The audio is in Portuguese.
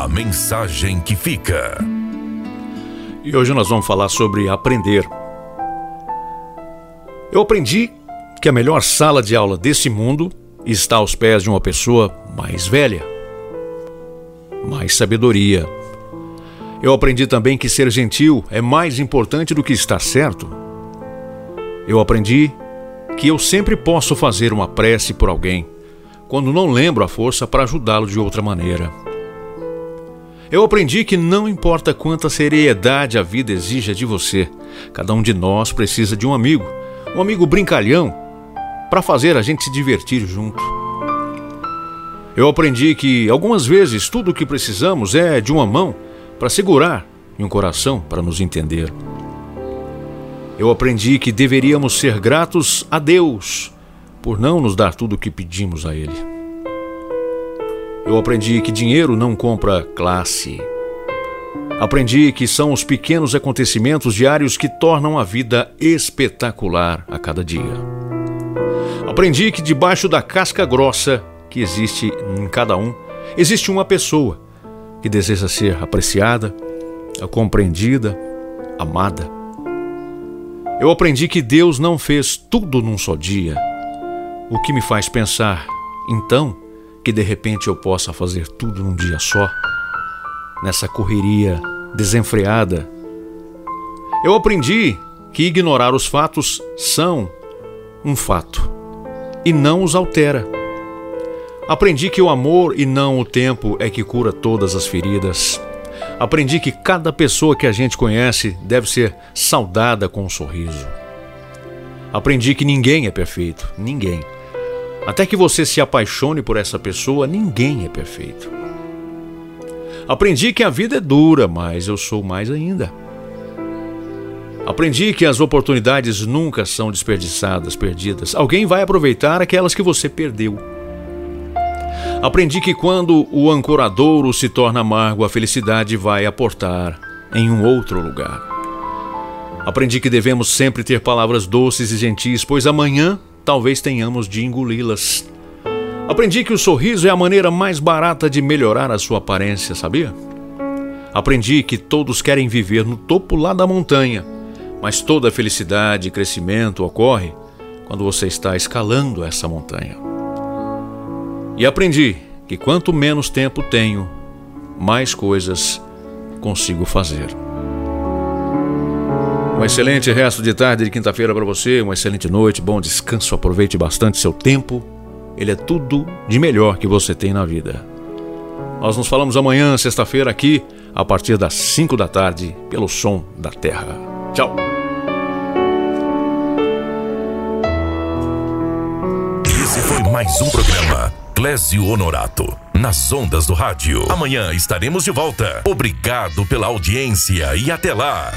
A mensagem que fica. E hoje nós vamos falar sobre aprender. Eu aprendi que a melhor sala de aula desse mundo está aos pés de uma pessoa mais velha, mais sabedoria. Eu aprendi também que ser gentil é mais importante do que estar certo. Eu aprendi que eu sempre posso fazer uma prece por alguém quando não lembro a força para ajudá-lo de outra maneira. Eu aprendi que não importa quanta seriedade a vida exija de você, cada um de nós precisa de um amigo, um amigo brincalhão, para fazer a gente se divertir junto. Eu aprendi que algumas vezes tudo o que precisamos é de uma mão para segurar e um coração para nos entender. Eu aprendi que deveríamos ser gratos a Deus por não nos dar tudo o que pedimos a Ele. Eu aprendi que dinheiro não compra classe. Aprendi que são os pequenos acontecimentos diários que tornam a vida espetacular a cada dia. Aprendi que debaixo da casca grossa que existe em cada um, existe uma pessoa que deseja ser apreciada, compreendida, amada. Eu aprendi que Deus não fez tudo num só dia o que me faz pensar, então, que de repente eu possa fazer tudo num dia só, nessa correria desenfreada. Eu aprendi que ignorar os fatos são um fato e não os altera. Aprendi que o amor e não o tempo é que cura todas as feridas. Aprendi que cada pessoa que a gente conhece deve ser saudada com um sorriso. Aprendi que ninguém é perfeito, ninguém. Até que você se apaixone por essa pessoa, ninguém é perfeito. Aprendi que a vida é dura, mas eu sou mais ainda. Aprendi que as oportunidades nunca são desperdiçadas, perdidas. Alguém vai aproveitar aquelas que você perdeu. Aprendi que quando o ancoradouro se torna amargo, a felicidade vai aportar em um outro lugar. Aprendi que devemos sempre ter palavras doces e gentis, pois amanhã talvez tenhamos de engoli-las. Aprendi que o sorriso é a maneira mais barata de melhorar a sua aparência, sabia? Aprendi que todos querem viver no topo lá da montanha, mas toda felicidade e crescimento ocorre quando você está escalando essa montanha. E aprendi que quanto menos tempo tenho, mais coisas consigo fazer. Um excelente resto de tarde de quinta-feira para você, uma excelente noite, bom descanso, aproveite bastante seu tempo. Ele é tudo de melhor que você tem na vida. Nós nos falamos amanhã, sexta-feira, aqui, a partir das 5 da tarde, pelo som da Terra. Tchau. Esse foi mais um programa Clésio Honorato, nas ondas do rádio. Amanhã estaremos de volta. Obrigado pela audiência e até lá.